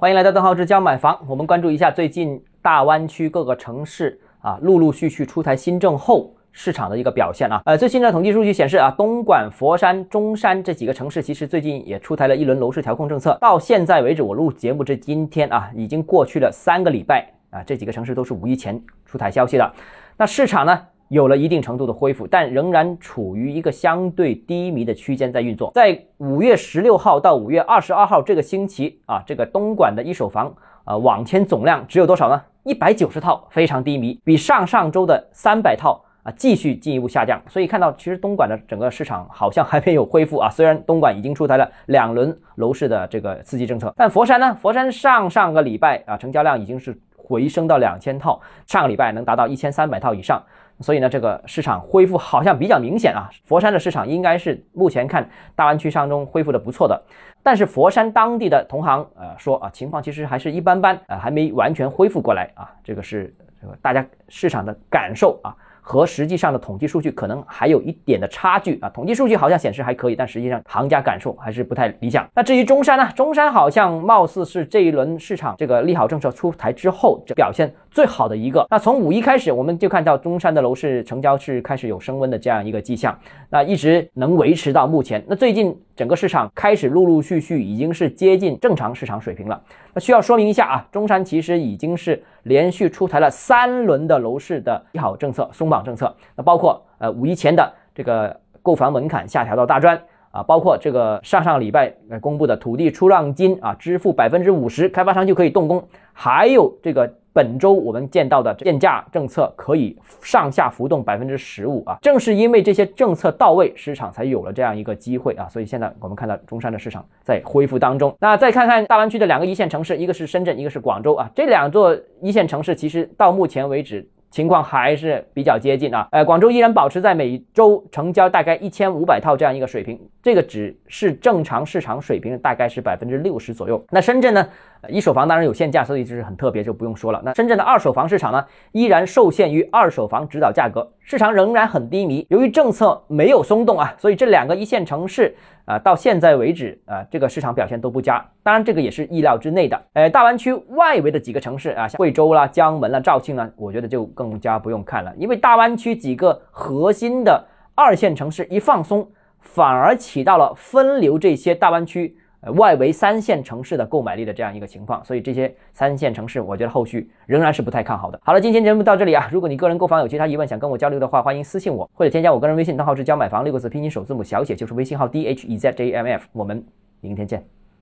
欢迎来到邓浩志教买房。我们关注一下最近大湾区各个城市啊，陆陆续续出台新政后市场的一个表现啊。呃，最新的统计数据显示啊，东莞、佛山、中山这几个城市其实最近也出台了一轮楼市调控政策。到现在为止，我录节目至今天啊，已经过去了三个礼拜啊，这几个城市都是五一前出台消息的。那市场呢？有了一定程度的恢复，但仍然处于一个相对低迷的区间在运作。在五月十六号到五月二十二号这个星期啊，这个东莞的一手房啊网签总量只有多少呢？一百九十套，非常低迷，比上上周的三百套啊继续进一步下降。所以看到，其实东莞的整个市场好像还没有恢复啊。虽然东莞已经出台了两轮楼市的这个刺激政策，但佛山呢？佛山上上个礼拜啊成交量已经是回升到两千套，上个礼拜能达到一千三百套以上。所以呢，这个市场恢复好像比较明显啊。佛山的市场应该是目前看大湾区当中恢复的不错的，但是佛山当地的同行呃说啊，情况其实还是一般般啊，还没完全恢复过来啊。这个是这个大家市场的感受啊。和实际上的统计数据可能还有一点的差距啊，统计数据好像显示还可以，但实际上行家感受还是不太理想。那至于中山呢？中山好像貌似是这一轮市场这个利好政策出台之后表现最好的一个。那从五一开始，我们就看到中山的楼市成交是开始有升温的这样一个迹象，那一直能维持到目前。那最近整个市场开始陆陆续续已经是接近正常市场水平了。那需要说明一下啊，中山其实已经是连续出台了三轮的楼市的利好政策、松绑政策。那包括呃五一前的这个购房门槛下调到大专啊，包括这个上上礼拜公布的土地出让金啊，支付百分之五十，开发商就可以动工，还有这个。本周我们见到的电价政策可以上下浮动百分之十五啊，正是因为这些政策到位，市场才有了这样一个机会啊，所以现在我们看到中山的市场在恢复当中。那再看看大湾区的两个一线城市，一个是深圳，一个是广州啊，这两座一线城市其实到目前为止。情况还是比较接近啊，呃，广州依然保持在每周成交大概一千五百套这样一个水平，这个只是正常市场水平，大概是百分之六十左右。那深圳呢，一手房当然有限价，所以就是很特别，就不用说了。那深圳的二手房市场呢，依然受限于二手房指导价格，市场仍然很低迷。由于政策没有松动啊，所以这两个一线城市。啊，到现在为止，啊，这个市场表现都不佳。当然，这个也是意料之内的。呃，大湾区外围的几个城市啊，像贵州啦、江门啦、肇庆啦，我觉得就更加不用看了。因为大湾区几个核心的二线城市一放松，反而起到了分流这些大湾区。呃，外围三线城市的购买力的这样一个情况，所以这些三线城市，我觉得后续仍然是不太看好的。好了，今天节目到这里啊，如果你个人购房有其他疑问，想跟我交流的话，欢迎私信我或者添加我个人微信，账号是教买房六个字拼音首字母小写就是微信号 d h e z j m f，我们明天见。